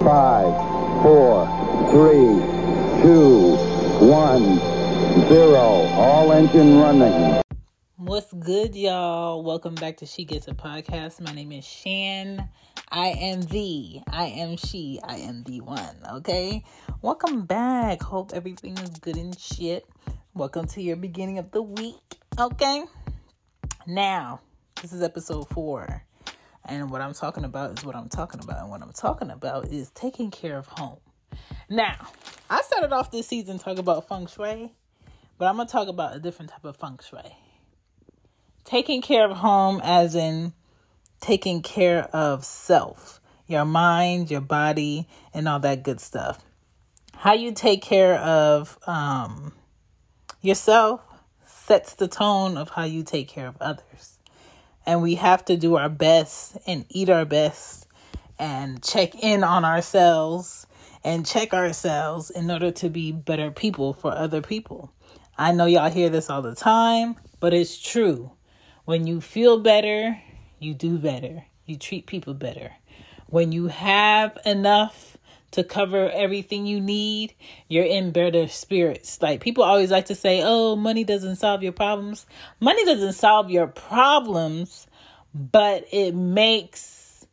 Five, four, three, two, one, zero. All engine running. What's good, y'all? Welcome back to She Gets It Podcast. My name is Shan. I am the, I am she, I am the one, okay? Welcome back. Hope everything is good and shit. Welcome to your beginning of the week, okay? Now, this is episode four. And what I'm talking about is what I'm talking about. And what I'm talking about is taking care of home. Now, I started off this season talking about feng shui, but I'm going to talk about a different type of feng shui taking care of home as in taking care of self, your mind, your body, and all that good stuff. How you take care of um, yourself sets the tone of how you take care of others. And we have to do our best and eat our best and check in on ourselves and check ourselves in order to be better people for other people. I know y'all hear this all the time, but it's true. When you feel better, you do better. You treat people better. When you have enough to cover everything you need, you're in better spirits. Like people always like to say, "Oh, money doesn't solve your problems." Money doesn't solve your problems, but it makes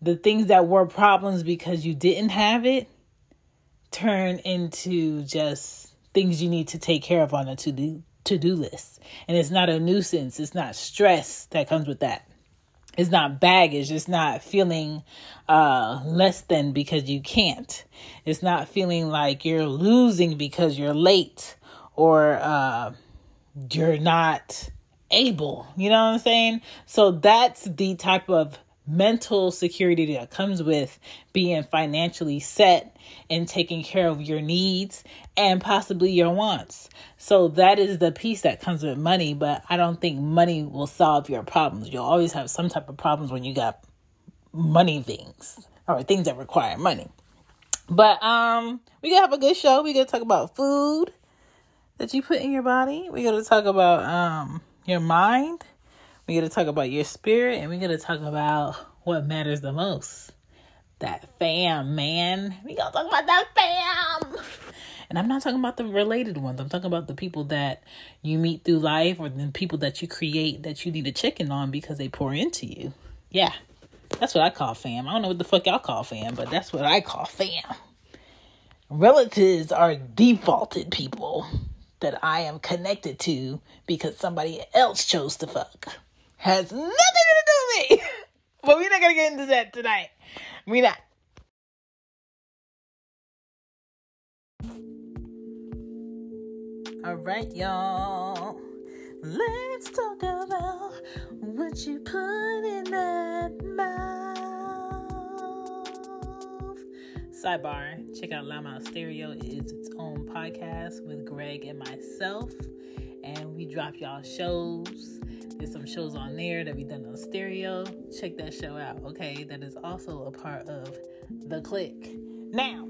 the things that were problems because you didn't have it turn into just things you need to take care of on a to-do to-do list. And it's not a nuisance, it's not stress that comes with that. It's not baggage, it's not feeling uh less than because you can't. It's not feeling like you're losing because you're late or uh you're not able. You know what I'm saying? So that's the type of mental security that comes with being financially set and taking care of your needs and possibly your wants. So that is the piece that comes with money, but I don't think money will solve your problems. You'll always have some type of problems when you got money things or things that require money. But um we gonna have a good show. We gonna talk about food that you put in your body. we gonna talk about um your mind we're going to talk about your spirit and we're going to talk about what matters the most. That fam, man. We're going to talk about that fam. And I'm not talking about the related ones. I'm talking about the people that you meet through life or the people that you create that you need to check on because they pour into you. Yeah. That's what I call fam. I don't know what the fuck y'all call fam, but that's what I call fam. Relatives are defaulted people that I am connected to because somebody else chose to fuck has nothing to do with me. But we're not gonna get into that tonight. We not. All right, y'all. Let's talk about what you put in that mouth. Sidebar: Check out Lama Stereo. It is its own podcast with Greg and myself, and we drop y'all shows there's some shows on there that we done on stereo. Check that show out, okay? That is also a part of the click. Now,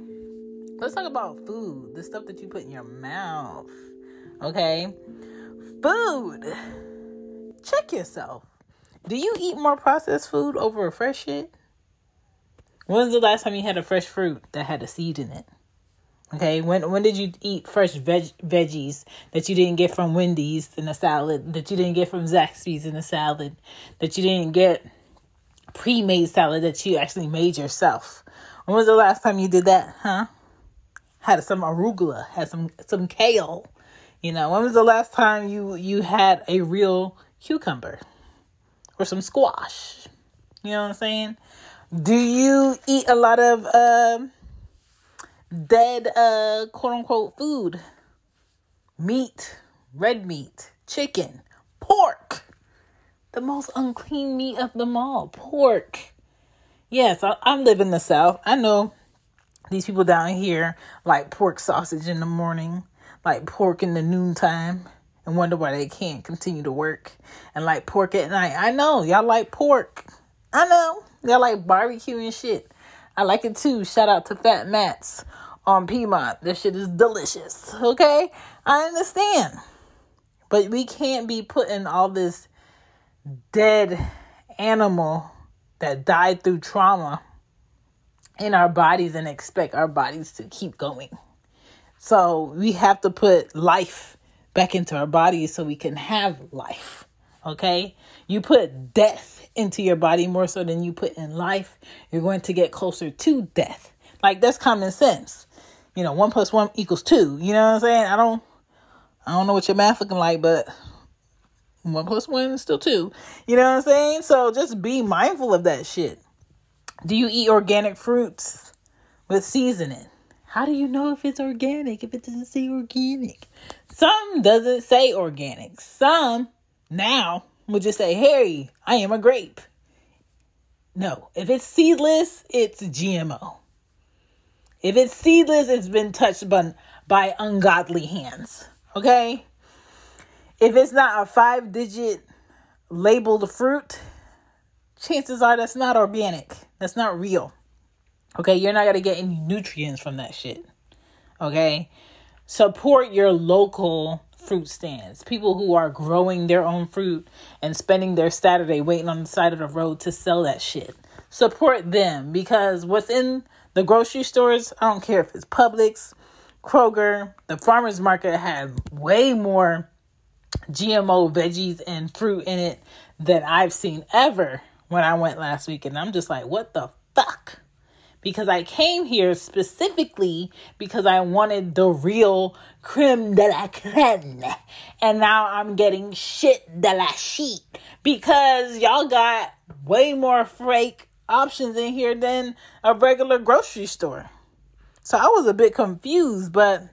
let's talk about food, the stuff that you put in your mouth, okay? Food. Check yourself. Do you eat more processed food over a fresh shit? When's the last time you had a fresh fruit that had a seed in it? Okay, when when did you eat fresh veg- veggies that you didn't get from Wendy's in a salad, that you didn't get from Zaxby's in a salad, that you didn't get pre-made salad that you actually made yourself? When was the last time you did that, huh? Had some arugula, had some some kale. You know, when was the last time you you had a real cucumber or some squash? You know what I'm saying? Do you eat a lot of uh, dead uh quote unquote food. Meat. Red meat. Chicken. Pork. The most unclean meat of them all. Pork. Yes I, I live in the south. I know these people down here like pork sausage in the morning like pork in the noontime and wonder why they can't continue to work. And like pork at night. I know y'all like pork. I know y'all like barbecue and shit. I like it too. Shout out to Fat Matt's on Piedmont. This shit is delicious. Okay? I understand. But we can't be putting all this dead animal that died through trauma in our bodies and expect our bodies to keep going. So we have to put life back into our bodies so we can have life. Okay? You put death into your body more so than you put in life, you're going to get closer to death. Like that's common sense. You know, one plus one equals two. You know what I'm saying? I don't I don't know what your math looking like, but one plus one is still two. You know what I'm saying? So just be mindful of that shit. Do you eat organic fruits with seasoning? How do you know if it's organic if it doesn't say organic? Some doesn't say organic. Some now would just say, "Hey, I am a grape." No, if it's seedless, it's GMO. If it's seedless, it's been touched by, by ungodly hands. Okay? If it's not a five digit labeled fruit, chances are that's not organic. That's not real. Okay? You're not going to get any nutrients from that shit. Okay? Support your local fruit stands. People who are growing their own fruit and spending their Saturday waiting on the side of the road to sell that shit. Support them because what's in the grocery stores, I don't care if it's Publix, Kroger, the farmers market had way more GMO veggies and fruit in it than I've seen ever when I went last week. And I'm just like, what the fuck? Because I came here specifically because I wanted the real creme de la creme. And now I'm getting shit de la shit because y'all got way more fake options in here than a regular grocery store. So I was a bit confused, but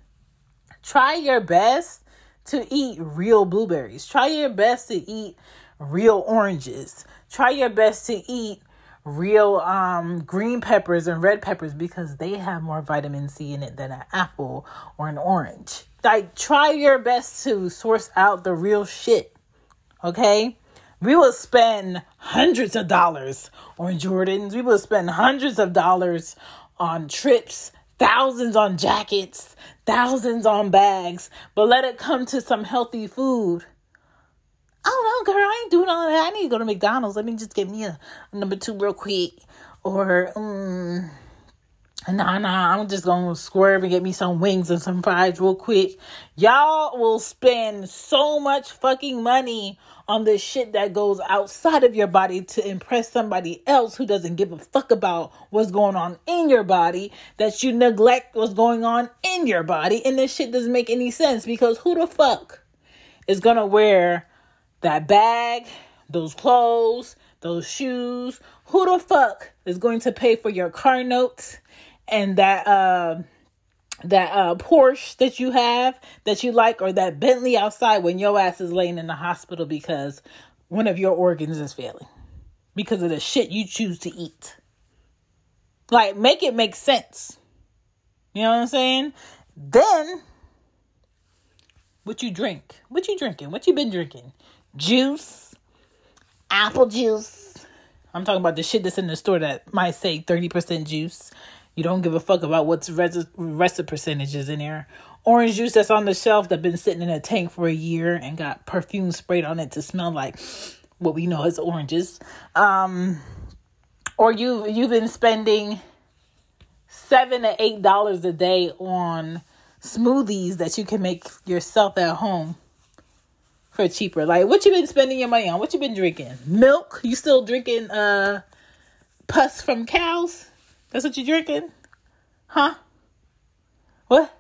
try your best to eat real blueberries. Try your best to eat real oranges. Try your best to eat real um, green peppers and red peppers because they have more vitamin C in it than an apple or an orange. Like try your best to source out the real shit. Okay? We will spend hundreds of dollars on Jordans. We will spend hundreds of dollars on trips thousands on jackets, thousands on bags, but let it come to some healthy food. I don't know, girl. I ain't doing all that. I need to go to McDonald's. Let me just get me a, a number two real quick. Or, um, Nah, nah, I'm just gonna swerve and get me some wings and some fries real quick. Y'all will spend so much fucking money on this shit that goes outside of your body to impress somebody else who doesn't give a fuck about what's going on in your body that you neglect what's going on in your body. And this shit doesn't make any sense because who the fuck is gonna wear that bag, those clothes, those shoes? Who the fuck is going to pay for your car notes? and that uh, that uh, Porsche that you have that you like, or that Bentley outside when your ass is laying in the hospital because one of your organs is failing because of the shit you choose to eat. Like, make it make sense. You know what I'm saying? Then, what you drink? What you drinking? What you been drinking? Juice, apple juice. I'm talking about the shit that's in the store that might say 30% juice. You don't give a fuck about what's res- rest percentages in there. Orange juice that's on the shelf that been sitting in a tank for a year and got perfume sprayed on it to smell like what we know as oranges. Um, or you you've been spending seven to eight dollars a day on smoothies that you can make yourself at home for cheaper. Like what you been spending your money on? What you been drinking? Milk? You still drinking uh pus from cows? That's what you're drinking? Huh? What?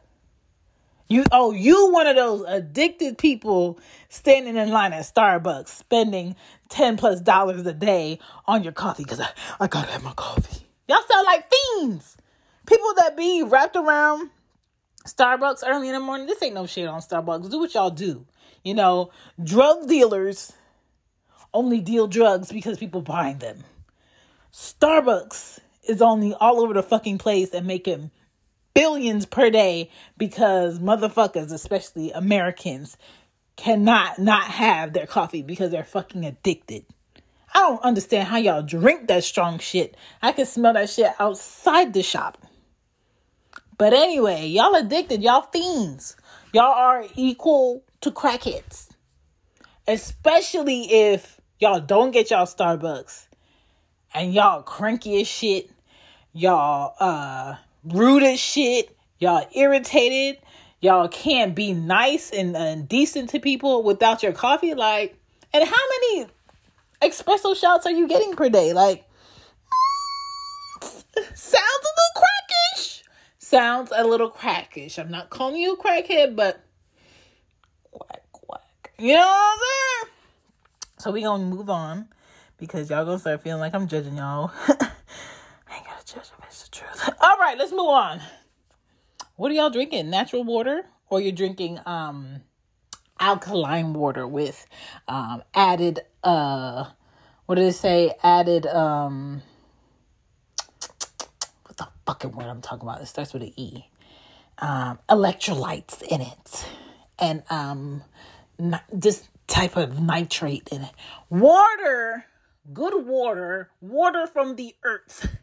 You oh, you one of those addicted people standing in line at Starbucks spending 10 plus dollars a day on your coffee because I, I gotta have my coffee. Y'all sound like fiends. People that be wrapped around Starbucks early in the morning. This ain't no shit on Starbucks. Do what y'all do. You know, drug dealers only deal drugs because people buying them. Starbucks is only all over the fucking place and making billions per day because motherfuckers, especially Americans, cannot not have their coffee because they're fucking addicted. I don't understand how y'all drink that strong shit. I can smell that shit outside the shop. But anyway, y'all addicted, y'all fiends. Y'all are equal to crackheads. Especially if y'all don't get y'all Starbucks and y'all cranky as shit Y'all uh rude as shit. Y'all irritated. Y'all can't be nice and, and decent to people without your coffee. Like, and how many espresso shots are you getting per day? Like, sounds a little crackish. Sounds a little crackish. I'm not calling you a crackhead, but quack quack. You know what I'm saying? So we gonna move on because y'all gonna start feeling like I'm judging y'all. I ain't gotta judge if it's the truth. All right, let's move on. What are y'all drinking? Natural water or you're drinking um alkaline water with um added uh what did it say? Added um what the fucking word I'm talking about? It starts with an E. Um electrolytes in it. And um this type of nitrate in it. Water, good water, water from the earth.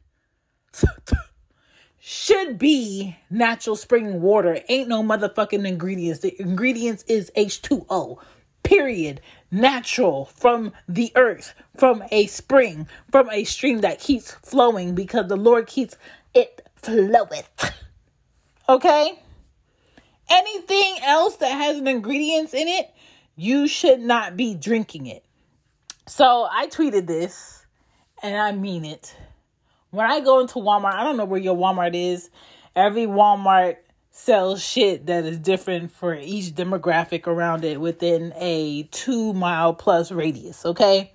Should be natural spring water. Ain't no motherfucking ingredients. The ingredients is H2O. Period. Natural from the earth, from a spring, from a stream that keeps flowing because the Lord keeps it floweth. Okay? Anything else that has an ingredients in it, you should not be drinking it. So I tweeted this and I mean it when I go into Walmart, I don't know where your Walmart is. Every Walmart sells shit that is different for each demographic around it within a two mile plus radius, okay?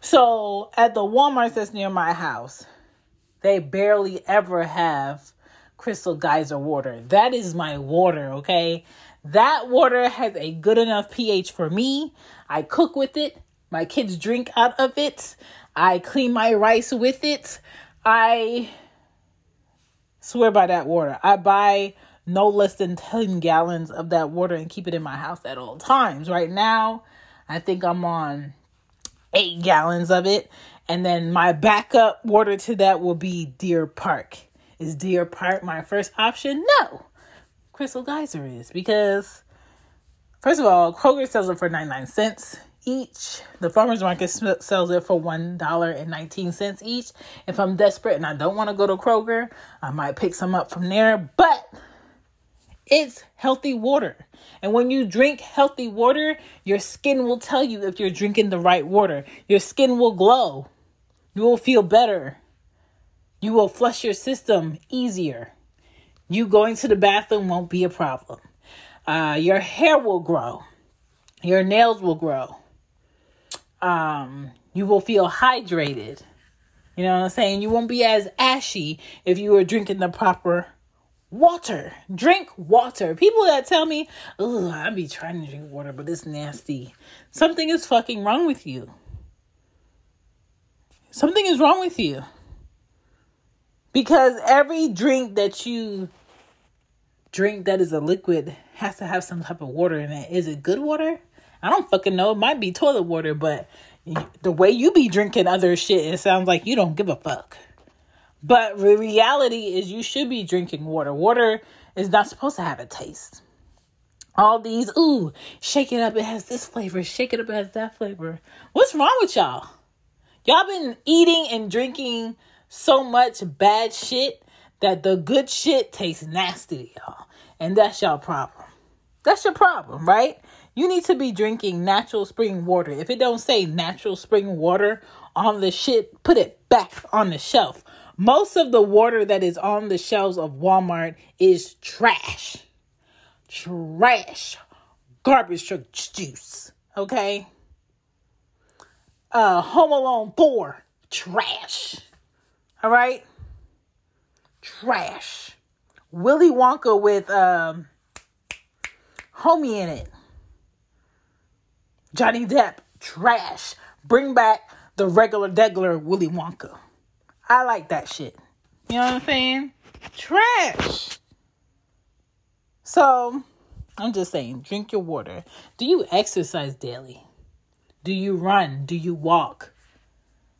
So at the Walmart that's near my house, they barely ever have crystal geyser water. That is my water, okay? That water has a good enough pH for me. I cook with it. My kids drink out of it. I clean my rice with it. I swear by that water. I buy no less than 10 gallons of that water and keep it in my house at all times. Right now, I think I'm on eight gallons of it. And then my backup water to that will be Deer Park. Is Deer Park my first option? No. Crystal Geyser is because, first of all, Kroger sells it for 99 cents each. The farmers market sells it for $1.19 each. If I'm desperate and I don't want to go to Kroger, I might pick some up from there, but it's healthy water. And when you drink healthy water, your skin will tell you if you're drinking the right water. Your skin will glow. You will feel better. You will flush your system easier. You going to the bathroom won't be a problem. Uh, your hair will grow. Your nails will grow um, you will feel hydrated. You know what I'm saying? You won't be as ashy if you were drinking the proper water. Drink water. People that tell me, "Oh, I be trying to drink water, but it's nasty." Something is fucking wrong with you. Something is wrong with you. Because every drink that you drink that is a liquid has to have some type of water in it. Is it good water? I don't fucking know. It might be toilet water, but the way you be drinking other shit, it sounds like you don't give a fuck. But the reality is, you should be drinking water. Water is not supposed to have a taste. All these, ooh, shake it up, it has this flavor, shake it up, it has that flavor. What's wrong with y'all? Y'all been eating and drinking so much bad shit that the good shit tastes nasty to y'all. And that's y'all problem. That's your problem, right? You need to be drinking natural spring water. If it don't say natural spring water on the shit, put it back on the shelf. Most of the water that is on the shelves of Walmart is trash. Trash. Garbage truck juice. Okay? Uh Home Alone 4. Trash. All right? Trash. Willy Wonka with um homie in it. Johnny Depp, trash. Bring back the regular degular Willy Wonka. I like that shit. You know what I'm saying? Trash. So, I'm just saying, drink your water. Do you exercise daily? Do you run? Do you walk?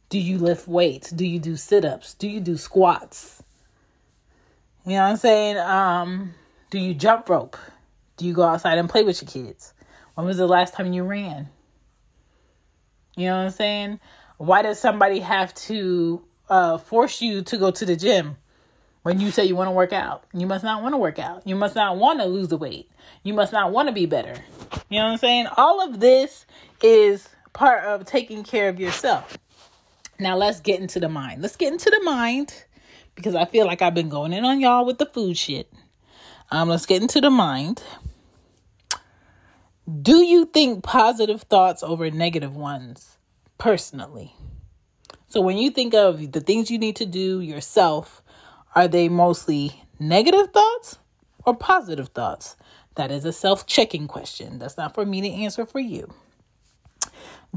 Do you lift weights? Do you do sit ups? Do you do squats? You know what I'm saying? Um, do you jump rope? Do you go outside and play with your kids? When was the last time you ran? You know what I'm saying? Why does somebody have to uh, force you to go to the gym? When you say you want to work out, you must not want to work out. You must not want to lose the weight. You must not want to be better. You know what I'm saying? All of this is part of taking care of yourself. Now let's get into the mind. Let's get into the mind because I feel like I've been going in on y'all with the food shit. Um, let's get into the mind. Do you think positive thoughts over negative ones personally? So when you think of the things you need to do yourself, are they mostly negative thoughts or positive thoughts? That is a self checking question. That's not for me to answer for you.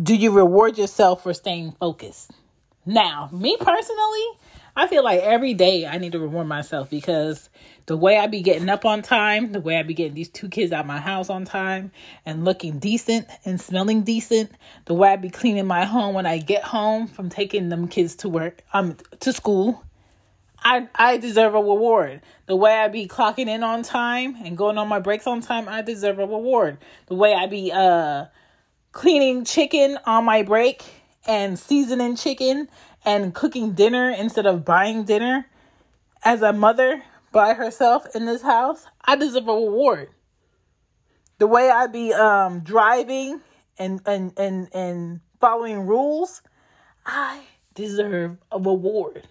Do you reward yourself for staying focused? Now, me personally, I feel like every day I need to reward myself because the way I be getting up on time, the way I be getting these two kids out my house on time and looking decent and smelling decent, the way I be cleaning my home when I get home from taking them kids to work, um, to school, I I deserve a reward. The way I be clocking in on time and going on my breaks on time, I deserve a reward. The way I be uh cleaning chicken on my break and seasoning chicken and cooking dinner instead of buying dinner as a mother by herself in this house, I deserve a reward. The way I be um driving and and and and following rules, I deserve a reward.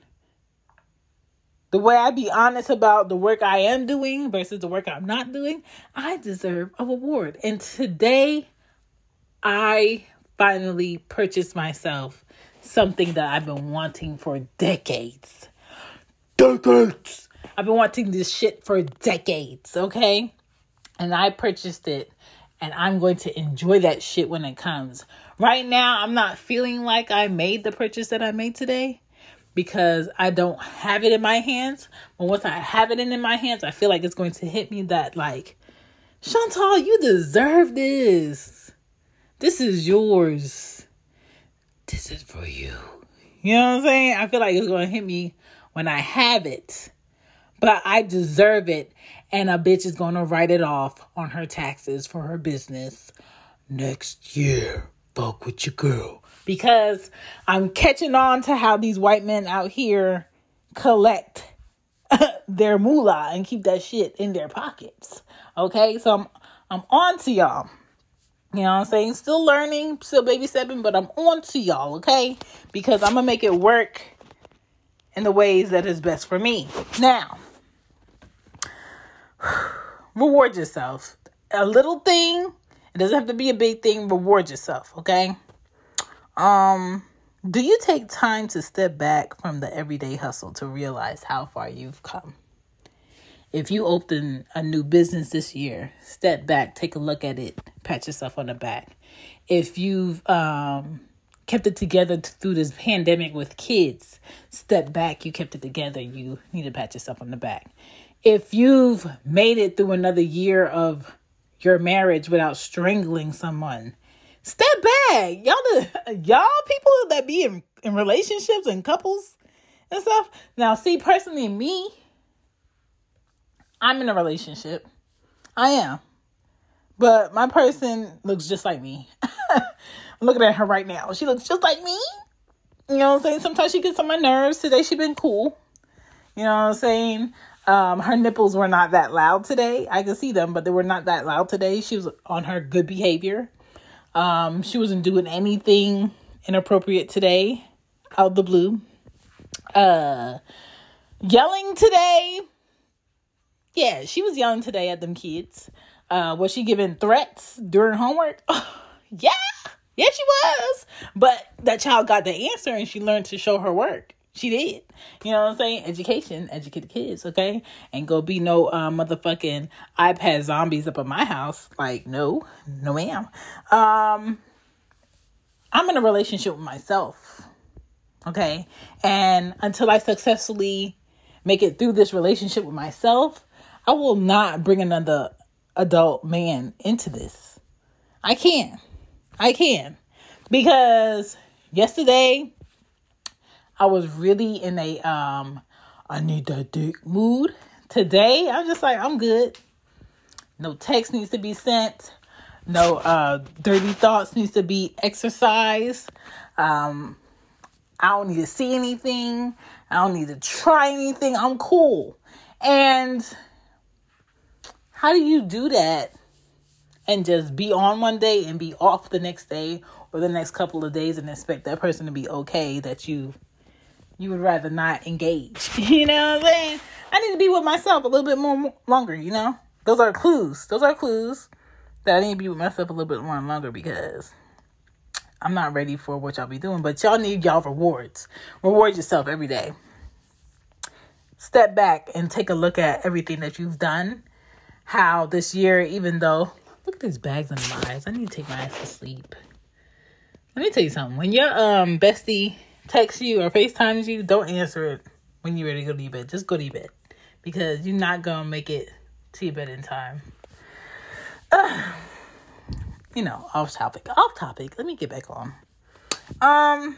The way I be honest about the work I am doing versus the work I'm not doing, I deserve a reward. And today I finally purchased myself something that I've been wanting for decades. Decades! I've been wanting this shit for decades, okay? And I purchased it and I'm going to enjoy that shit when it comes. Right now, I'm not feeling like I made the purchase that I made today because I don't have it in my hands. But once I have it in my hands, I feel like it's going to hit me that, like, Chantal, you deserve this. This is yours. This is for you. You know what I'm saying? I feel like it's to hit me when I have it. But I deserve it. And a bitch is to write it off on her taxes for her business next year. Fuck with your girl. Because I'm catching on to how these white men out here collect their moolah and keep that shit in their pockets. Okay? So I'm I'm on to y'all. You know what I'm saying? Still learning, still baby stepping, but I'm on to y'all, okay? Because I'm gonna make it work in the ways that is best for me. Now, reward yourself. A little thing, it doesn't have to be a big thing, reward yourself, okay? Um, do you take time to step back from the everyday hustle to realize how far you've come? If you open a new business this year, step back, take a look at it, pat yourself on the back. If you've um, kept it together through this pandemic with kids, step back, you kept it together, you need to pat yourself on the back. If you've made it through another year of your marriage without strangling someone, step back. Y'all the y'all people that be in, in relationships and couples and stuff. Now, see, personally, me, I'm in a relationship. I am. But my person looks just like me. I'm looking at her right now. She looks just like me. You know what I'm saying? Sometimes she gets on my nerves. Today she been cool. You know what I'm saying? Um, her nipples were not that loud today. I could see them, but they were not that loud today. She was on her good behavior. Um, she wasn't doing anything inappropriate today, out the blue. Uh, yelling today yeah, she was yelling today at them kids. Uh, was she giving threats during homework? yeah, yeah, she was. But that child got the answer and she learned to show her work. She did. You know what I'm saying? Education, educate the kids, okay? And go be no uh, motherfucking iPad zombies up in my house. Like, no, no, ma'am. Um, I'm in a relationship with myself, okay? And until I successfully make it through this relationship with myself, I will not bring another adult man into this. I can. I can. Because yesterday I was really in a um I need that dick mood. Today I'm just like I'm good. No text needs to be sent. No uh dirty thoughts needs to be exercised. Um I don't need to see anything. I don't need to try anything. I'm cool. And how do you do that and just be on one day and be off the next day or the next couple of days and expect that person to be okay that you you would rather not engage. You know what I'm saying? I need to be with myself a little bit more longer, you know? Those are clues. Those are clues that I need to be with myself a little bit more longer because I'm not ready for what y'all be doing. But y'all need y'all rewards. Reward yourself every day. Step back and take a look at everything that you've done. How this year, even though look at these bags under my eyes. I need to take my ass to sleep. Let me tell you something. When your um bestie texts you or FaceTimes you, don't answer it when you're ready to go to bed. Just go to your bed. Because you're not gonna make it to your bed in time. Uh, you know, off topic. Off topic. Let me get back on. Um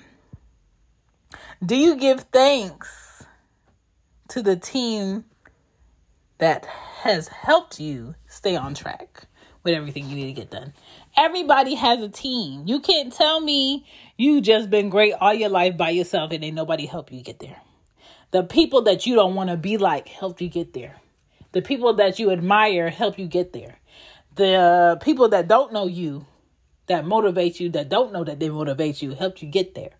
do you give thanks to the team that has helped you stay on track with everything you need to get done? Everybody has a team. You can't tell me you just been great all your life by yourself and ain't nobody help you get there. The people that you don't want to be like help you get there. The people that you admire help you get there. The people that don't know you, that motivate you, that don't know that they motivate you, help you get there.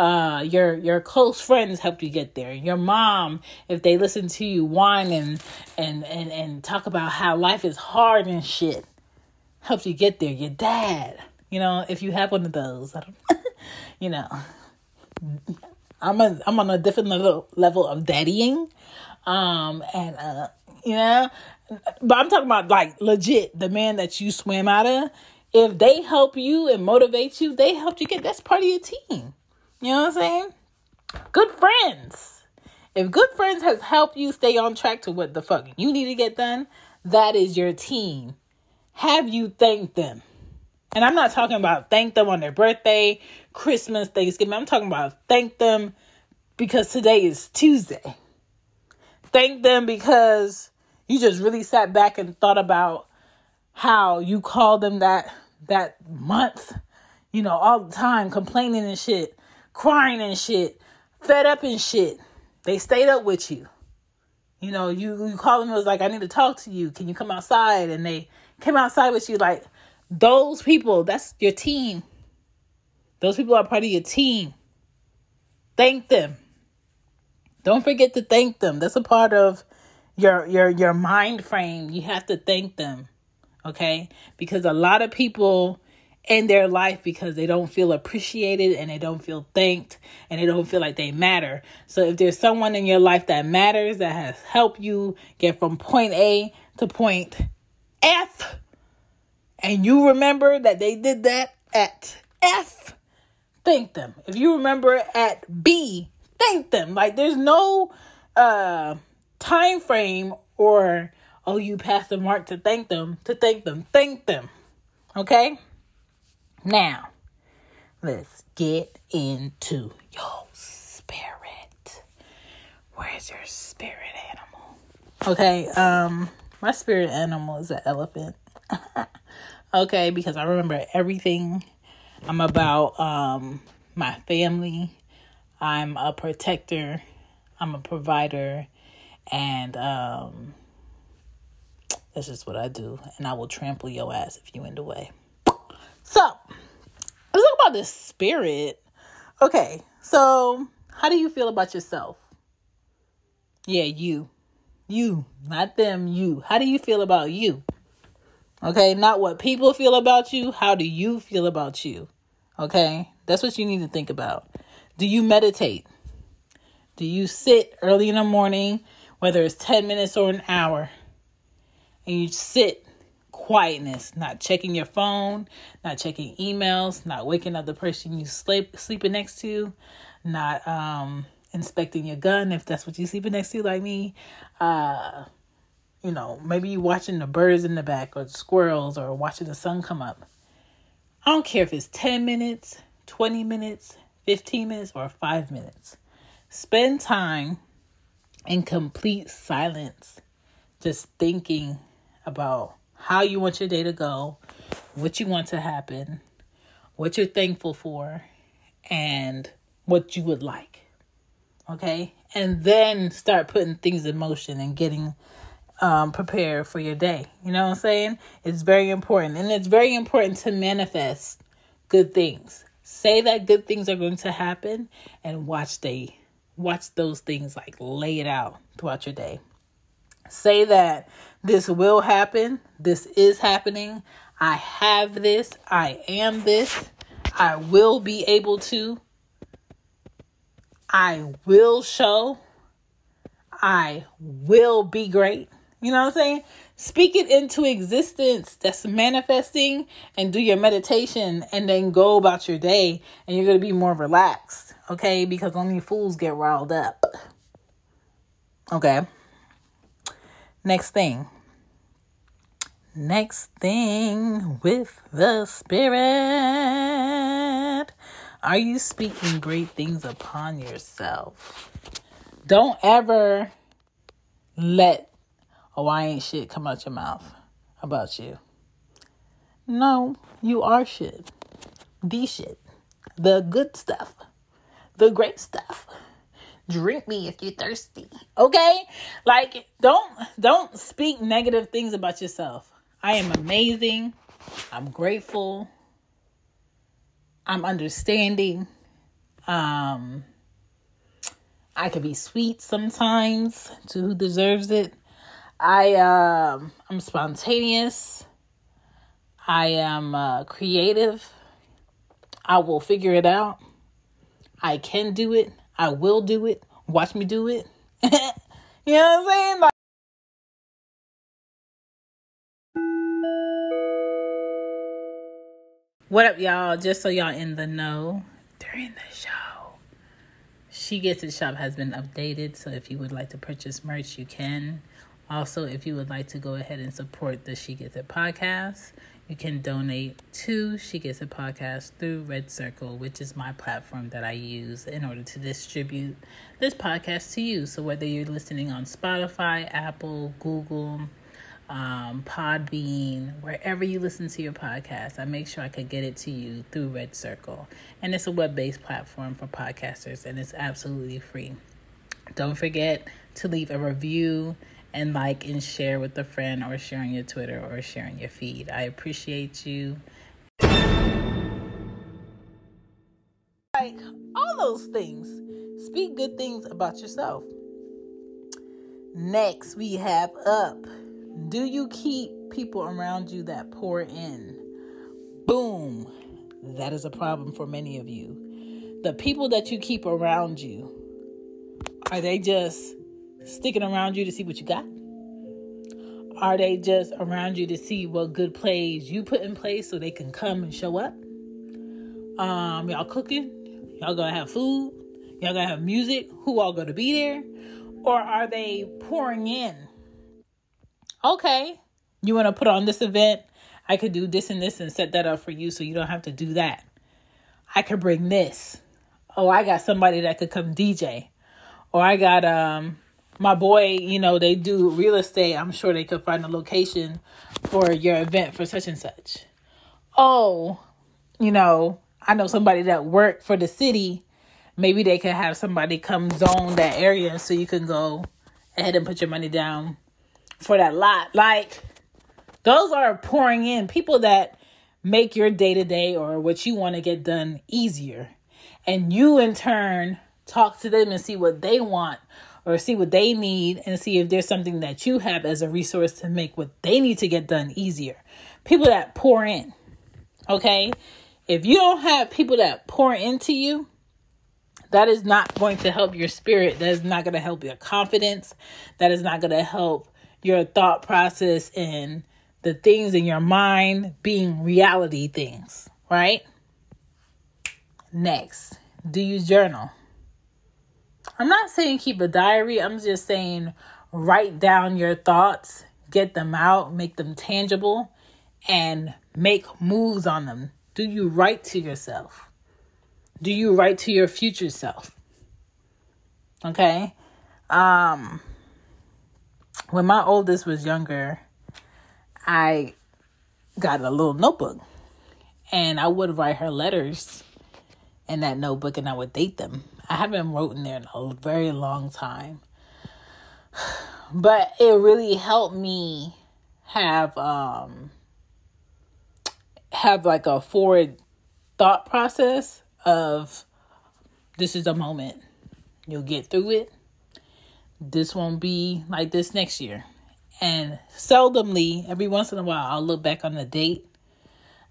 Uh, your your close friends help you get there. Your mom, if they listen to you whine and and and and talk about how life is hard and shit, helps you get there. Your dad, you know, if you have one of those, I don't, you know, I'm a I'm on a different level level of daddying, um, and uh, you know, but I'm talking about like legit the man that you swim out of. If they help you and motivate you, they help you get. That's part of your team. You know what I'm saying? Good friends. If good friends has helped you stay on track to what the fuck you need to get done, that is your team have you thanked them? And I'm not talking about thank them on their birthday, Christmas, Thanksgiving. I'm talking about thank them because today is Tuesday. Thank them because you just really sat back and thought about how you called them that that month, you know, all the time complaining and shit, crying and shit, fed up and shit. They stayed up with you. You know, you you call them it was like I need to talk to you. Can you come outside? And they came outside with you like those people that's your team those people are part of your team thank them don't forget to thank them that's a part of your your your mind frame you have to thank them okay because a lot of people in their life because they don't feel appreciated and they don't feel thanked and they don't feel like they matter. So if there's someone in your life that matters that has helped you get from point A to point F. And you remember that they did that at F. Thank them. If you remember at B, thank them. Like there's no uh time frame or oh you passed the mark to thank them, to thank them. Thank them. Okay? Now, let's get into your spirit. Where's your spirit animal? Okay, um my spirit animal is an elephant. okay, because I remember everything. I'm about um my family. I'm a protector. I'm a provider and um that's just what I do. And I will trample your ass if you in the way. So let's talk about the spirit. Okay, so how do you feel about yourself? Yeah, you. You, not them, you. How do you feel about you? Okay, not what people feel about you. How do you feel about you? Okay, that's what you need to think about. Do you meditate? Do you sit early in the morning, whether it's 10 minutes or an hour, and you sit quietness, not checking your phone, not checking emails, not waking up the person you sleep sleeping next to, not um inspecting your gun if that's what you're sleeping next to, like me. Uh, you know, maybe you watching the birds in the back or the squirrels or watching the sun come up. I don't care if it's 10 minutes, 20 minutes, 15 minutes, or five minutes. Spend time in complete silence, just thinking about how you want your day to go, what you want to happen, what you're thankful for, and what you would like. Okay. And then start putting things in motion and getting um, prepared for your day. You know what I'm saying? It's very important. And it's very important to manifest good things. Say that good things are going to happen and watch they watch those things like lay it out throughout your day. Say that this will happen, this is happening, I have this, I am this, I will be able to, I will show, I will be great. You know what I'm saying? Speak it into existence that's manifesting and do your meditation and then go about your day and you're going to be more relaxed. Okay? Because only fools get riled up. Okay. Next thing. Next thing with the spirit. Are you speaking great things upon yourself? Don't ever let oh, ain't shit come out your mouth about you. No, you are shit. The shit. The good stuff. The great stuff. Drink me if you're thirsty. Okay? Like don't don't speak negative things about yourself. I am amazing. I'm grateful. I'm understanding. Um I could be sweet sometimes to who deserves it. I um I'm spontaneous. I am uh, creative. I will figure it out. I can do it. I will do it. Watch me do it. you know what I'm saying? Like, what up, y'all? Just so y'all in the know, during the show, She Gets It Shop has been updated. So if you would like to purchase merch, you can. Also, if you would like to go ahead and support the She Gets It podcast, you can donate to She Gets It podcast through Red Circle, which is my platform that I use in order to distribute this podcast to you. So, whether you're listening on Spotify, Apple, Google, um, Podbean, wherever you listen to your podcast, I make sure I could get it to you through Red Circle. And it's a web based platform for podcasters, and it's absolutely free. Don't forget to leave a review and like and share with a friend or sharing your Twitter or sharing your feed. I appreciate you. Like all those things. Speak good things about yourself. Next, we have up. Do you keep people around you that pour in? Boom. That is a problem for many of you. The people that you keep around you, are they just sticking around you to see what you got? Are they just around you to see what good plays you put in place so they can come and show up? Um, y'all cooking? Y'all gonna have food? Y'all gonna have music? Who all gonna be there? Or are they pouring in? Okay, you wanna put on this event? I could do this and this and set that up for you so you don't have to do that. I could bring this. Oh, I got somebody that could come DJ. Or I got um my boy, you know, they do real estate. I'm sure they could find a location for your event for such and such. Oh, you know, I know somebody that worked for the city. Maybe they could have somebody come zone that area so you can go ahead and put your money down for that lot. Like, those are pouring in people that make your day to day or what you want to get done easier. And you, in turn, talk to them and see what they want or see what they need and see if there's something that you have as a resource to make what they need to get done easier. People that pour in. Okay? If you don't have people that pour into you, that is not going to help your spirit. That is not going to help your confidence. That is not going to help your thought process and the things in your mind being reality things, right? Next, do you journal? I'm not saying keep a diary, I'm just saying write down your thoughts, get them out, make them tangible, and make moves on them. Do you write to yourself? Do you write to your future self? Okay? Um when my oldest was younger, I got a little notebook and I would write her letters in that notebook and I would date them I haven't wrote in there in a very long time. But it really helped me have um have like a forward thought process of this is a moment. You'll get through it. This won't be like this next year. And seldomly, every once in a while, I'll look back on the date.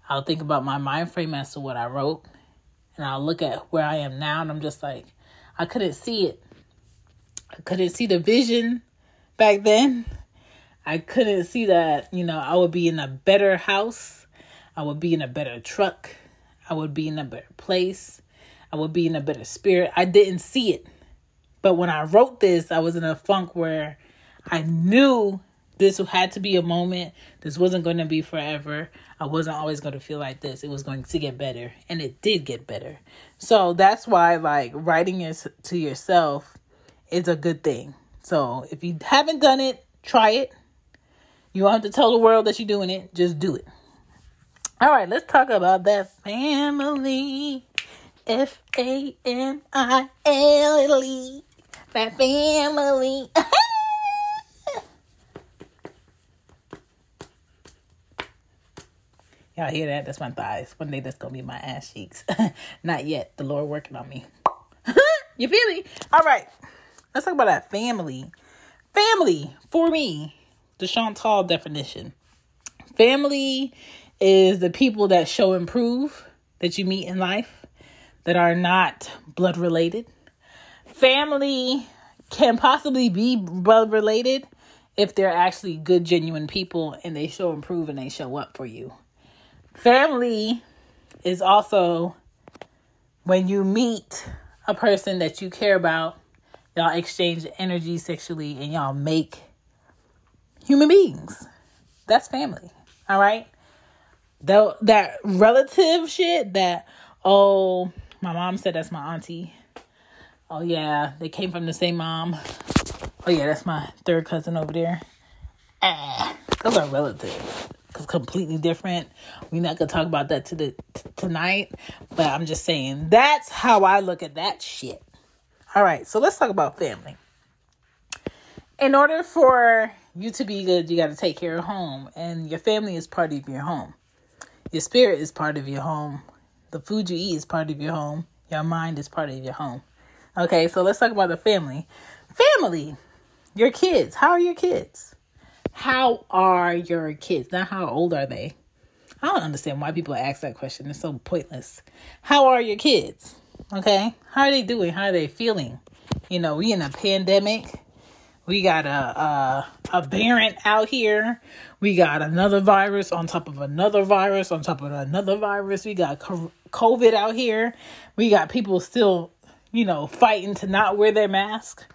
I'll think about my mind frame as to what I wrote. And I'll look at where I am now. And I'm just like, I couldn't see it. I couldn't see the vision back then. I couldn't see that, you know, I would be in a better house. I would be in a better truck. I would be in a better place. I would be in a better spirit. I didn't see it. But when I wrote this, I was in a funk where I knew this had to be a moment. This wasn't going to be forever. I wasn't always going to feel like this. It was going to get better. And it did get better. So that's why, like, writing it to yourself is a good thing. So if you haven't done it, try it. You don't have to tell the world that you're doing it. Just do it. All right, let's talk about that family. F A M I L E. That family. Y'all hear that? That's my thighs. One day that's gonna be my ass cheeks. Not yet. The Lord working on me. you feel me? All right. Let's talk about that family. Family for me, the Chantal definition. Family is the people that show improve that you meet in life that are not blood related. Family can possibly be blood related if they're actually good, genuine people and they show improve and they show up for you. Family is also when you meet a person that you care about y'all exchange energy sexually and y'all make human beings. That's family. All right. Though that relative shit that oh my mom said that's my auntie. Oh yeah, they came from the same mom. Oh yeah, that's my third cousin over there. Ah, those are relatives. Completely different. We're not gonna talk about that to the t- tonight, but I'm just saying that's how I look at that shit. All right, so let's talk about family. In order for you to be good, you got to take care of home, and your family is part of your home. Your spirit is part of your home. The food you eat is part of your home. Your mind is part of your home. Okay, so let's talk about the family. Family, your kids. How are your kids? How are your kids? Not how old are they? I don't understand why people ask that question. It's so pointless. How are your kids? Okay. How are they doing? How are they feeling? You know, we in a pandemic. We got a, a a variant out here. We got another virus on top of another virus on top of another virus. We got COVID out here. We got people still, you know, fighting to not wear their mask.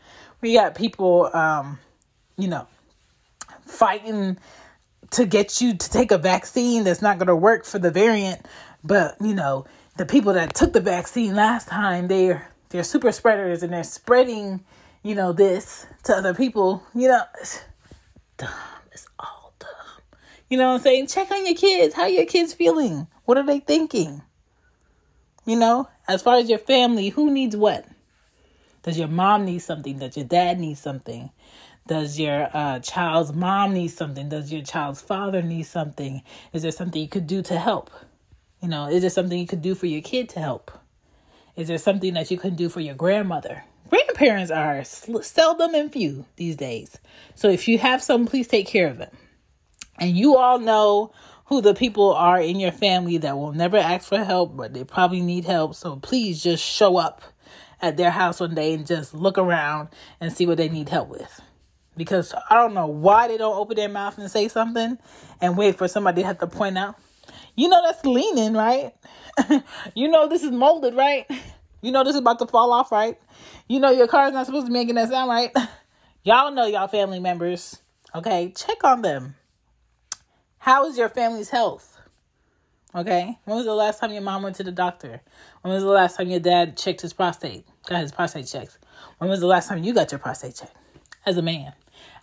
We got people, um, you know, fighting to get you to take a vaccine that's not going to work for the variant. But you know, the people that took the vaccine last time, they're they're super spreaders and they're spreading, you know, this to other people. You know, it's dumb. It's all dumb. You know what I'm saying? Check on your kids. How are your kids feeling? What are they thinking? You know, as far as your family, who needs what? Does your mom need something? Does your dad need something? Does your uh, child's mom need something? Does your child's father need something? Is there something you could do to help? You know, is there something you could do for your kid to help? Is there something that you can do for your grandmother? Grandparents are seldom and few these days. So if you have some, please take care of them. And you all know who the people are in your family that will never ask for help, but they probably need help. So please just show up at their house one day and just look around and see what they need help with. Because I don't know why they don't open their mouth and say something and wait for somebody to have to point out, you know that's leaning, right? you know this is molded, right? You know this is about to fall off, right? You know your car is not supposed to be making that sound, right? y'all know y'all family members. Okay, check on them. How is your family's health? Okay, when was the last time your mom went to the doctor? When was the last time your dad checked his prostate, got his prostate checked? When was the last time you got your prostate checked as a man?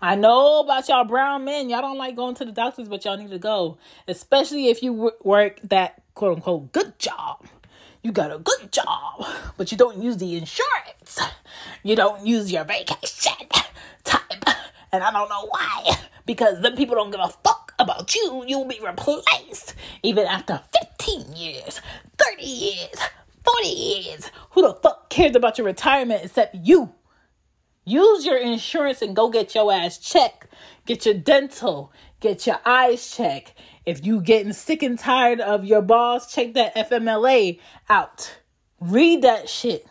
I know about y'all brown men. Y'all don't like going to the doctors, but y'all need to go, especially if you work that quote unquote good job. you got a good job, but you don't use the insurance. You don't use your vacation time. And I don't know why. Because then people don't give a fuck about you. You'll be replaced even after 15 years, 30 years, 40 years. Who the fuck cares about your retirement except you? Use your insurance and go get your ass checked. Get your dental, get your eyes checked. If you getting sick and tired of your boss, check that FMLA out. Read that shit.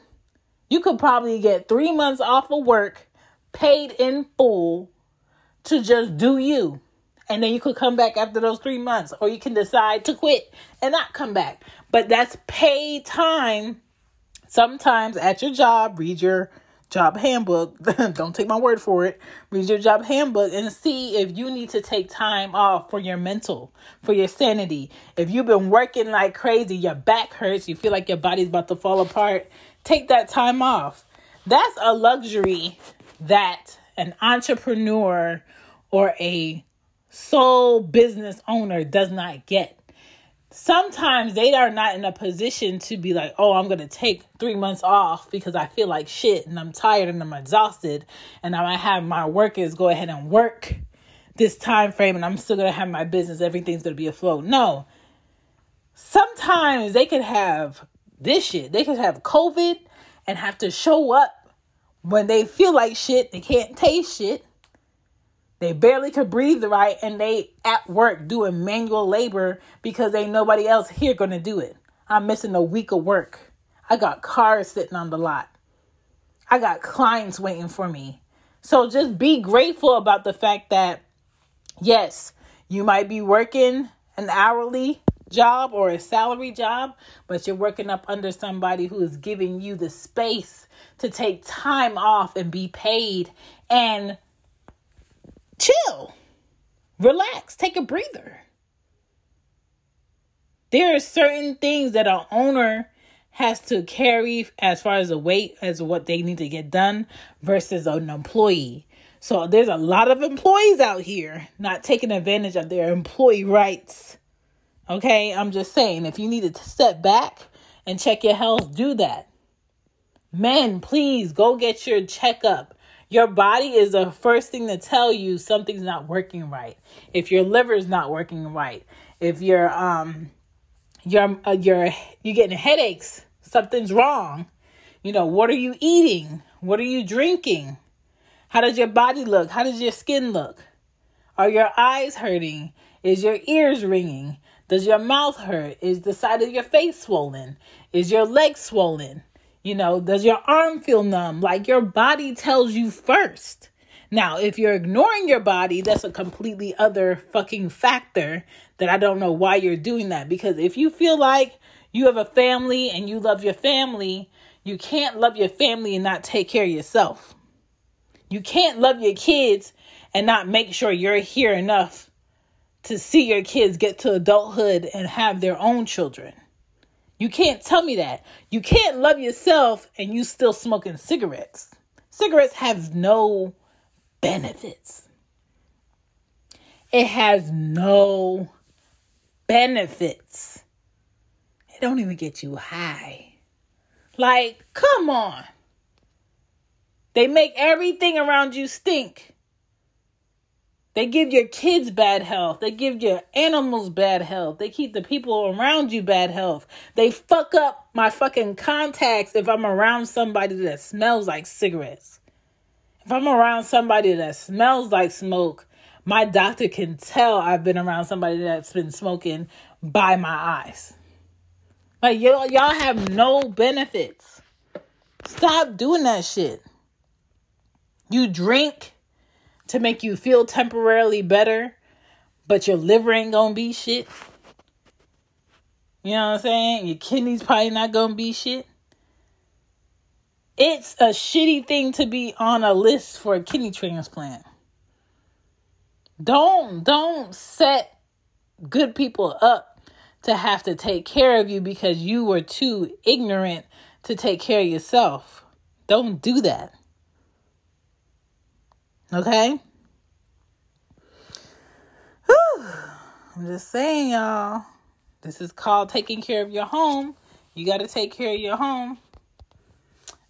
You could probably get three months off of work, paid in full, to just do you. And then you could come back after those three months, or you can decide to quit and not come back. But that's paid time. Sometimes at your job, read your job handbook. Don't take my word for it. Read your job handbook and see if you need to take time off for your mental, for your sanity. If you've been working like crazy, your back hurts, you feel like your body's about to fall apart, take that time off. That's a luxury that an entrepreneur or a sole business owner does not get sometimes they are not in a position to be like, oh, I'm going to take three months off because I feel like shit and I'm tired and I'm exhausted and I might have my workers go ahead and work this time frame and I'm still going to have my business. Everything's going to be afloat. No. Sometimes they could have this shit. They could have COVID and have to show up when they feel like shit. They can't taste shit they barely could breathe right and they at work doing manual labor because ain't nobody else here gonna do it. I'm missing a week of work. I got cars sitting on the lot. I got clients waiting for me. So just be grateful about the fact that yes, you might be working an hourly job or a salary job, but you're working up under somebody who is giving you the space to take time off and be paid and chill, relax, take a breather. There are certain things that an owner has to carry as far as the weight as what they need to get done versus an employee. So there's a lot of employees out here not taking advantage of their employee rights. Okay, I'm just saying if you need to step back and check your health, do that. Men, please go get your checkup. Your body is the first thing to tell you something's not working right. If your liver is not working right, if you're um you're uh, you're you're getting headaches, something's wrong. You know, what are you eating? What are you drinking? How does your body look? How does your skin look? Are your eyes hurting? Is your ears ringing? Does your mouth hurt? Is the side of your face swollen? Is your leg swollen? You know, does your arm feel numb? Like your body tells you first. Now, if you're ignoring your body, that's a completely other fucking factor that I don't know why you're doing that. Because if you feel like you have a family and you love your family, you can't love your family and not take care of yourself. You can't love your kids and not make sure you're here enough to see your kids get to adulthood and have their own children. You can't tell me that. You can't love yourself and you still smoking cigarettes. Cigarettes have no benefits. It has no benefits. It don't even get you high. Like, come on. They make everything around you stink. They give your kids bad health. They give your animals bad health. They keep the people around you bad health. They fuck up my fucking contacts if I'm around somebody that smells like cigarettes. If I'm around somebody that smells like smoke, my doctor can tell I've been around somebody that's been smoking by my eyes. Like y'all, y'all have no benefits. Stop doing that shit. You drink to make you feel temporarily better, but your liver ain't gonna be shit. You know what I'm saying? Your kidneys probably not gonna be shit. It's a shitty thing to be on a list for a kidney transplant. Don't don't set good people up to have to take care of you because you were too ignorant to take care of yourself. Don't do that. Okay? Whew. I'm just saying, y'all. This is called taking care of your home. You got to take care of your home.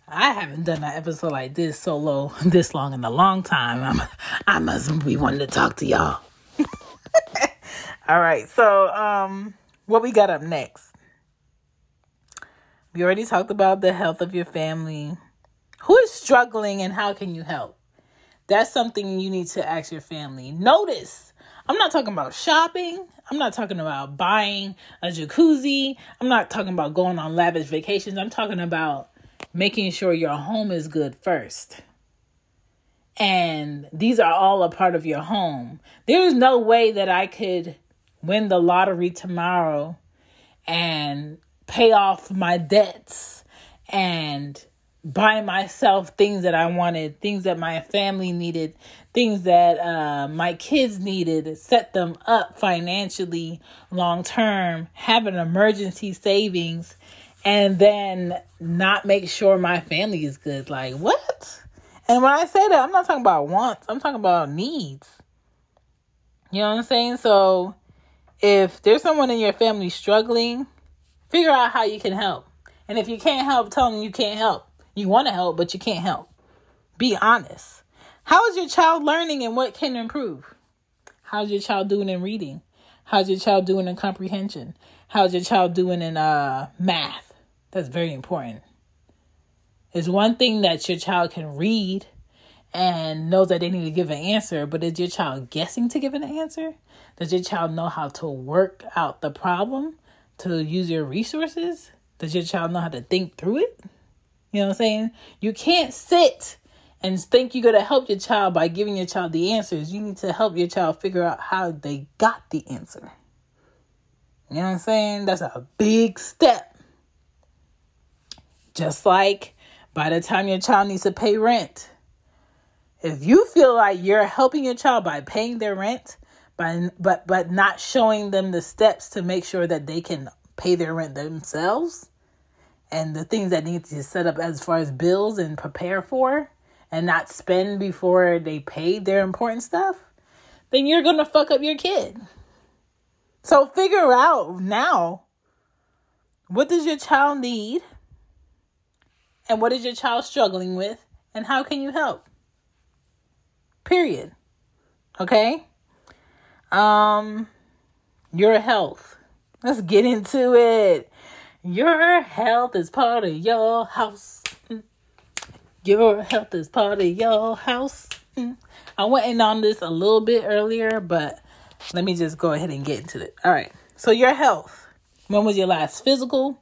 I haven't done an episode like this solo this long in a long time. I'm, I must be wanting to talk to y'all. All right, so um, what we got up next? We already talked about the health of your family. Who is struggling and how can you help? That's something you need to ask your family. Notice, I'm not talking about shopping. I'm not talking about buying a jacuzzi. I'm not talking about going on lavish vacations. I'm talking about making sure your home is good first. And these are all a part of your home. There's no way that I could win the lottery tomorrow and pay off my debts and buy myself things that I wanted, things that my family needed, things that uh, my kids needed, set them up financially long term, have an emergency savings, and then not make sure my family is good. Like, what? And when I say that, I'm not talking about wants, I'm talking about needs. You know what I'm saying? So, if there's someone in your family struggling, figure out how you can help. And if you can't help, tell them you can't help. You want to help, but you can't help. Be honest. How is your child learning and what can improve? How's your child doing in reading? How's your child doing in comprehension? How's your child doing in uh, math? That's very important. It's one thing that your child can read and knows that they need to give an answer, but is your child guessing to give an answer? Does your child know how to work out the problem, to use your resources? Does your child know how to think through it? You know what I'm saying? You can't sit and think you're going to help your child by giving your child the answers. You need to help your child figure out how they got the answer. You know what I'm saying? That's a big step. Just like by the time your child needs to pay rent, if you feel like you're helping your child by paying their rent, by but but not showing them the steps to make sure that they can pay their rent themselves and the things that need to set up as far as bills and prepare for and not spend before they pay their important stuff, then you're going to fuck up your kid. So figure out now what does your child need? and what is your child struggling with and how can you help period okay um your health let's get into it your health is part of your house your health is part of your house i went in on this a little bit earlier but let me just go ahead and get into it all right so your health when was your last physical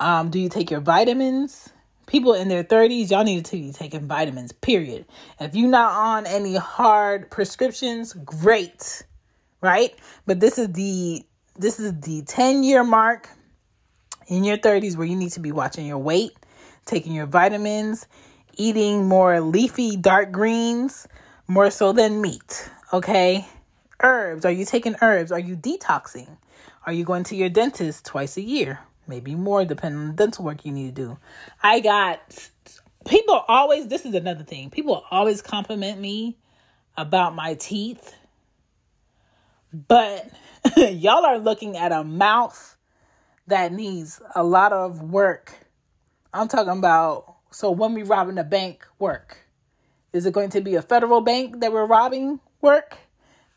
um, do you take your vitamins people in their 30s, y'all need to be taking vitamins, period. If you're not on any hard prescriptions, great. Right? But this is the this is the 10 year mark in your 30s where you need to be watching your weight, taking your vitamins, eating more leafy dark greens, more so than meat. Okay? Herbs. Are you taking herbs? Are you detoxing? Are you going to your dentist twice a year? maybe more depending on the dental work you need to do. I got people always this is another thing. People always compliment me about my teeth. But y'all are looking at a mouth that needs a lot of work. I'm talking about so when we robbing a bank work. Is it going to be a federal bank that we're robbing work?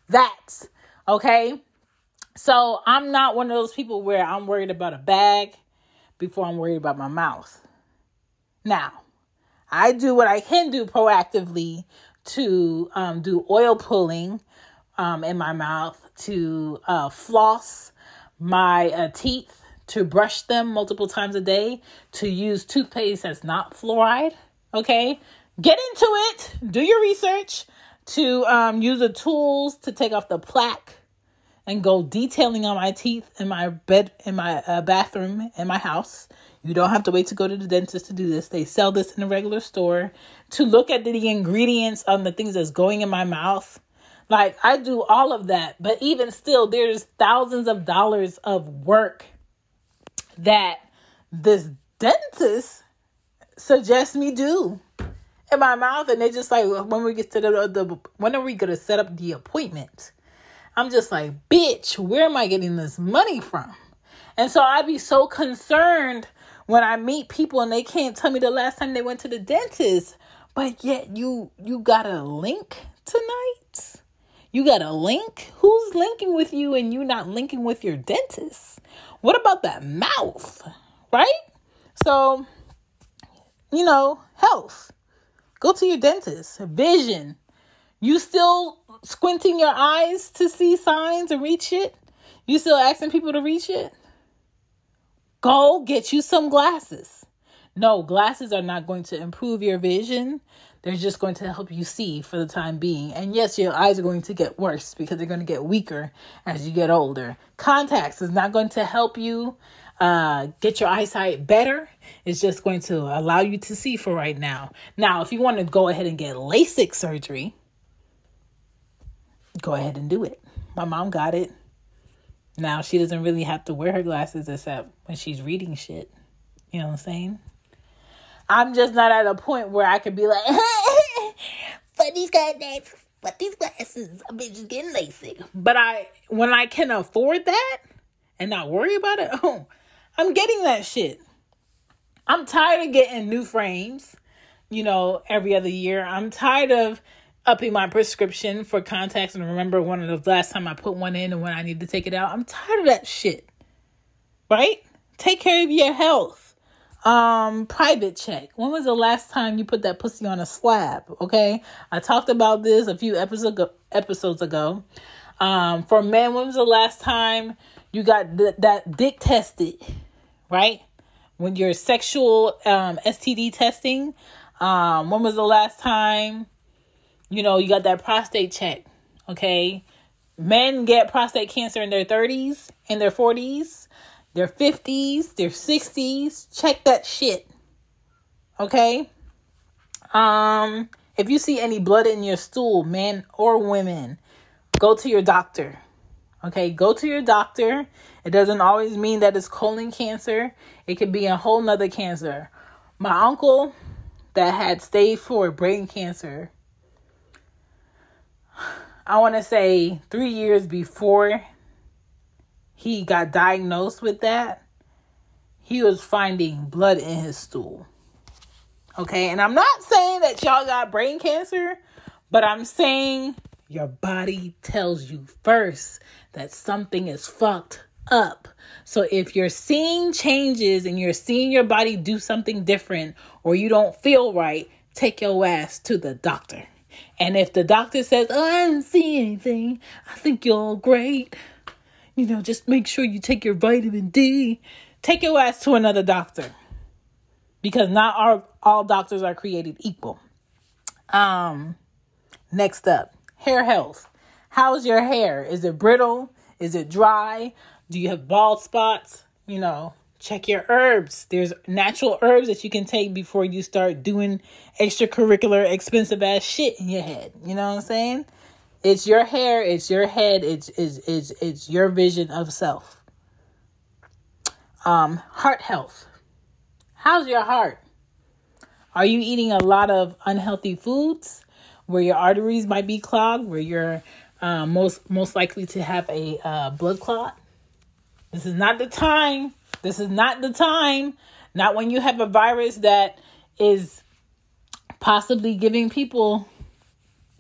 That's okay. So I'm not one of those people where I'm worried about a bag before I'm worried about my mouth. Now, I do what I can do proactively to um, do oil pulling um, in my mouth, to uh, floss my uh, teeth, to brush them multiple times a day, to use toothpaste that's not fluoride. Okay, get into it. Do your research. To um, use the tools to take off the plaque and go detailing on my teeth in my bed in my uh, bathroom in my house. You don't have to wait to go to the dentist to do this. They sell this in a regular store. To look at the ingredients on the things that's going in my mouth. Like I do all of that, but even still there's thousands of dollars of work that this dentist suggests me do in my mouth and they just like when we get to the, the when are we to set up the appointment? I'm just like, bitch, where am I getting this money from? And so I'd be so concerned when I meet people and they can't tell me the last time they went to the dentist. But yet you you got a link tonight? You got a link? Who's linking with you and you not linking with your dentist? What about that mouth? Right? So, you know, health. Go to your dentist. Vision. You still squinting your eyes to see signs and reach it? You still asking people to reach it? Go get you some glasses. No, glasses are not going to improve your vision. They're just going to help you see for the time being. And yes, your eyes are going to get worse because they're going to get weaker as you get older. Contacts is not going to help you uh, get your eyesight better. It's just going to allow you to see for right now. Now, if you want to go ahead and get LASIK surgery, go ahead and do it. My mom got it. Now she doesn't really have to wear her glasses except when she's reading shit. You know what I'm saying? I'm just not at a point where I could be like, but these goddamn, but these glasses, I'm just getting LASIK. But I, when I can afford that and not worry about it, oh, I'm getting that shit. I'm tired of getting new frames, you know, every other year. I'm tired of upping my prescription for contacts and remember one of the last time I put one in and when I need to take it out. I'm tired of that shit. Right? Take care of your health. Um, private check. When was the last time you put that pussy on a slab? Okay, I talked about this a few episodes ago, episodes ago. Um, for men, when was the last time you got th- that dick tested? Right, when your sexual um STD testing. Um, when was the last time you know you got that prostate check? Okay, men get prostate cancer in their 30s, in their 40s their 50s, their 60s. Check that shit. Okay? Um if you see any blood in your stool, men or women, go to your doctor. Okay, go to your doctor. It doesn't always mean that it's colon cancer. It could be a whole nother cancer. My uncle that had stage four brain cancer, I want to say three years before he got diagnosed with that, he was finding blood in his stool. Okay, and I'm not saying that y'all got brain cancer, but I'm saying your body tells you first that something is fucked up. So if you're seeing changes and you're seeing your body do something different or you don't feel right, take your ass to the doctor. And if the doctor says, Oh, I didn't see anything, I think you're all great you know, just make sure you take your vitamin D. Take your ass to another doctor. Because not all, all doctors are created equal. Um, next up, hair health. How's your hair? Is it brittle? Is it dry? Do you have bald spots? You know, check your herbs. There's natural herbs that you can take before you start doing extracurricular expensive ass shit in your head. You know what I'm saying? It's your hair, it's your head, it's it's it's, it's your vision of self. Um, heart health. How's your heart? Are you eating a lot of unhealthy foods where your arteries might be clogged, where you're uh, most most likely to have a uh, blood clot? This is not the time. This is not the time. Not when you have a virus that is possibly giving people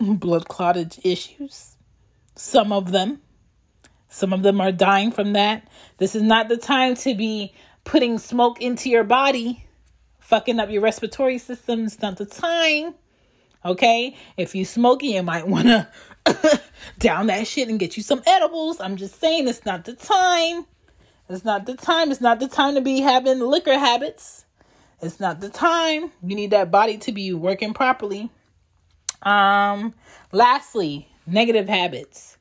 blood clotted issues. Some of them. Some of them are dying from that. This is not the time to be putting smoke into your body, fucking up your respiratory system. It's not the time. Okay? If you smoking, you might want to down that shit and get you some edibles. I'm just saying it's not the time. It's not the time. It's not the time to be having liquor habits. It's not the time. You need that body to be working properly. Um, lastly, negative habits.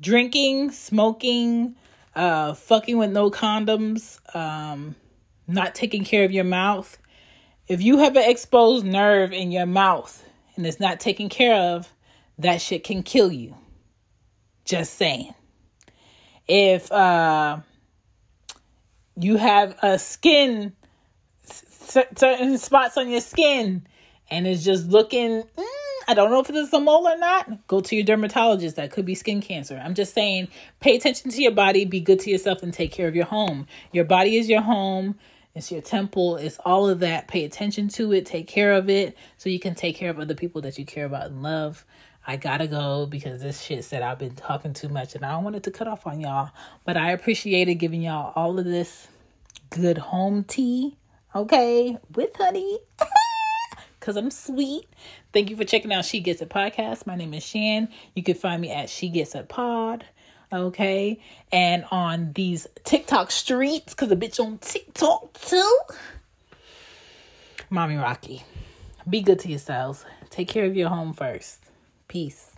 Drinking, smoking, uh, fucking with no condoms, um, not taking care of your mouth. If you have an exposed nerve in your mouth and it's not taken care of, that shit can kill you. Just saying. If uh, you have a skin, certain spots on your skin and it's just looking, mm, I don't know if it's a mole or not. Go to your dermatologist. That could be skin cancer. I'm just saying, pay attention to your body, be good to yourself, and take care of your home. Your body is your home. It's your temple. It's all of that. Pay attention to it. Take care of it so you can take care of other people that you care about and love. I gotta go because this shit said I've been talking too much and I don't want it to cut off on y'all. But I appreciated giving y'all all of this good home tea, okay, with honey. Cause I'm sweet. Thank you for checking out She Gets It podcast. My name is Shan. You can find me at She Gets It Pod okay? And on these TikTok streets, because the bitch on TikTok too. Mommy Rocky. Be good to yourselves. Take care of your home first. Peace.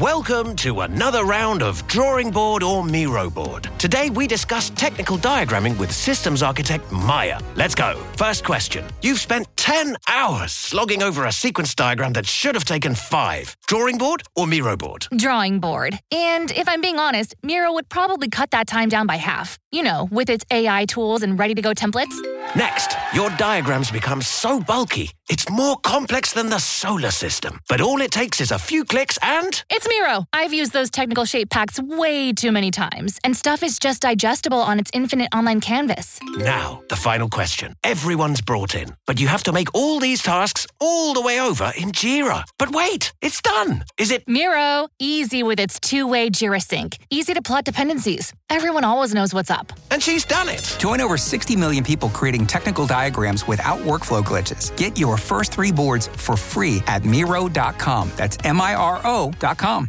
Welcome to another round of Drawing Board or Miro Board. Today we discuss technical diagramming with systems architect Maya. Let's go. First question. You've spent 10 hours slogging over a sequence diagram that should have taken five. Drawing board or Miro board? Drawing board. And if I'm being honest, Miro would probably cut that time down by half. You know, with its AI tools and ready to go templates. Next, your diagrams become so bulky, it's more complex than the solar system. But all it takes is a few clicks and. It's Miro. I've used those technical shape packs way too many times, and stuff is just digestible on its infinite online canvas. Now, the final question. Everyone's brought in, but you have to make all these tasks all the way over in Jira. But wait, it's done. Is it? Miro, easy with its two way Jira sync. Easy to plot dependencies. Everyone always knows what's up. And she's done it. Join over 60 million people creating technical diagrams without workflow glitches. Get your first three boards for free at Miro.com. That's M I R O.com.